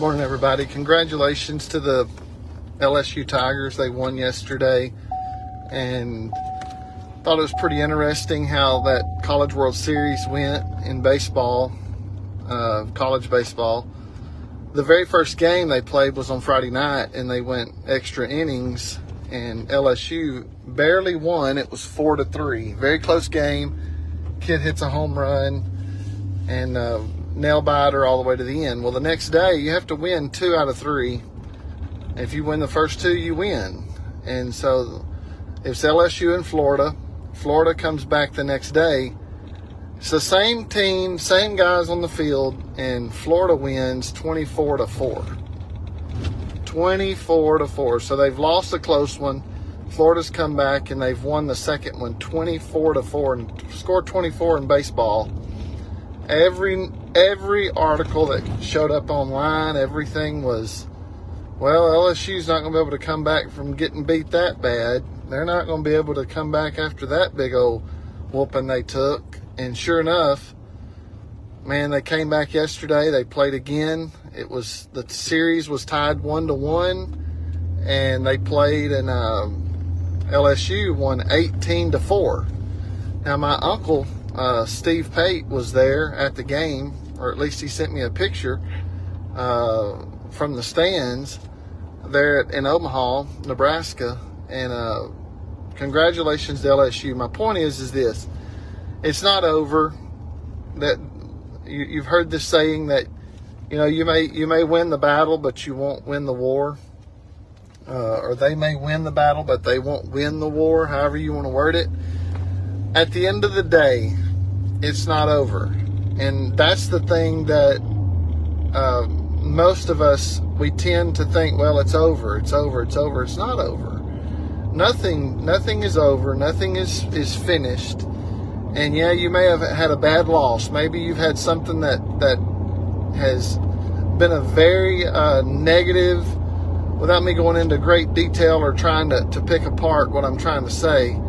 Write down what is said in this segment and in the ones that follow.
morning, everybody. Congratulations to the LSU Tigers. They won yesterday, and thought it was pretty interesting how that College World Series went in baseball, uh, college baseball. The very first game they played was on Friday night, and they went extra innings, and LSU barely won. It was four to three. Very close game. Kid hits a home run, and uh, nail biter all the way to the end. Well, the next day you have to win two out of three. If you win the first two, you win. And so if it's LSU in Florida. Florida comes back the next day. It's the same team, same guys on the field, and Florida wins 24 to 4. 24 to 4. So they've lost a close one. Florida's come back and they've won the second one 24 to 4 and scored 24 in baseball. Every every article that showed up online, everything was well, LSU's not going to be able to come back from getting beat that bad. They're not going to be able to come back after that big old whooping they took. And sure enough, man, they came back yesterday. They played again. It was the series was tied one to one, and they played, and um, LSU won eighteen to four. Now my uncle uh, Steve Pate was there at the game, or at least he sent me a picture uh, from the stands there in Omaha, Nebraska, and uh, congratulations to LSU. My point is, is this: it's not over. That you, you've heard this saying that you know you may you may win the battle, but you won't win the war. Uh, or they may win the battle, but they won't win the war. However you want to word it. At the end of the day, it's not over, and that's the thing that. Uh, most of us we tend to think well it's over it's over it's over it's not over. Nothing nothing is over nothing is is finished. And yeah you may have had a bad loss. Maybe you've had something that that has been a very uh, negative without me going into great detail or trying to, to pick apart what i'm trying to say.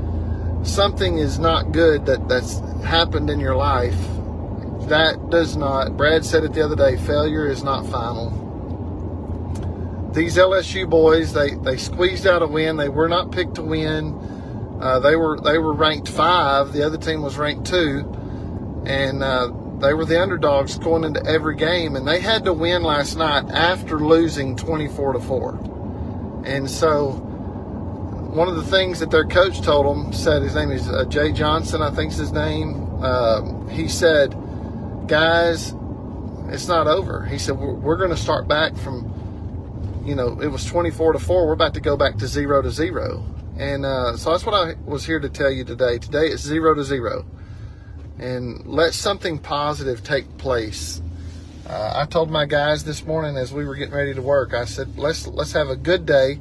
Something is not good that that's happened in your life that does not, Brad said it the other day, failure is not final. These LSU boys, they, they squeezed out a win. They were not picked to win. Uh, they were they were ranked five. The other team was ranked two, and uh, they were the underdogs going into every game. And they had to win last night after losing 24 to four. And so, one of the things that their coach told them said his name is uh, Jay Johnson, I think's his name. Uh, he said guys, it's not over. He said, we're, we're going to start back from, you know, it was 24 to 4. We're about to go back to 0 to 0. And uh, so that's what I was here to tell you today. Today it's 0 to 0. And let something positive take place. Uh, I told my guys this morning as we were getting ready to work, I said, let's, let's have a good day.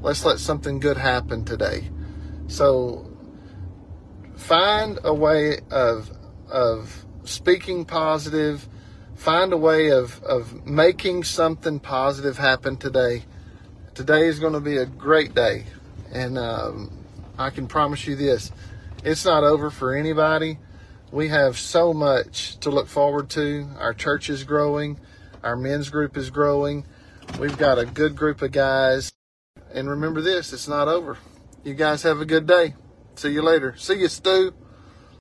Let's let something good happen today. So find a way of, of speaking positive, find a way of, of making something positive happen today. Today is going to be a great day. And um, I can promise you this it's not over for anybody. We have so much to look forward to. Our church is growing, our men's group is growing. We've got a good group of guys. And remember this it's not over. You guys have a good day. See you later. See you, Stu.